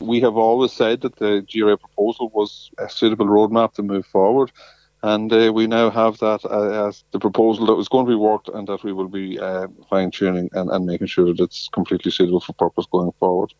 We have always said that the GRA proposal was a suitable roadmap to move forward. And uh, we now have that uh, as the proposal that was going to be worked and that we will be uh, fine tuning and, and making sure that it's completely suitable for purpose going forward.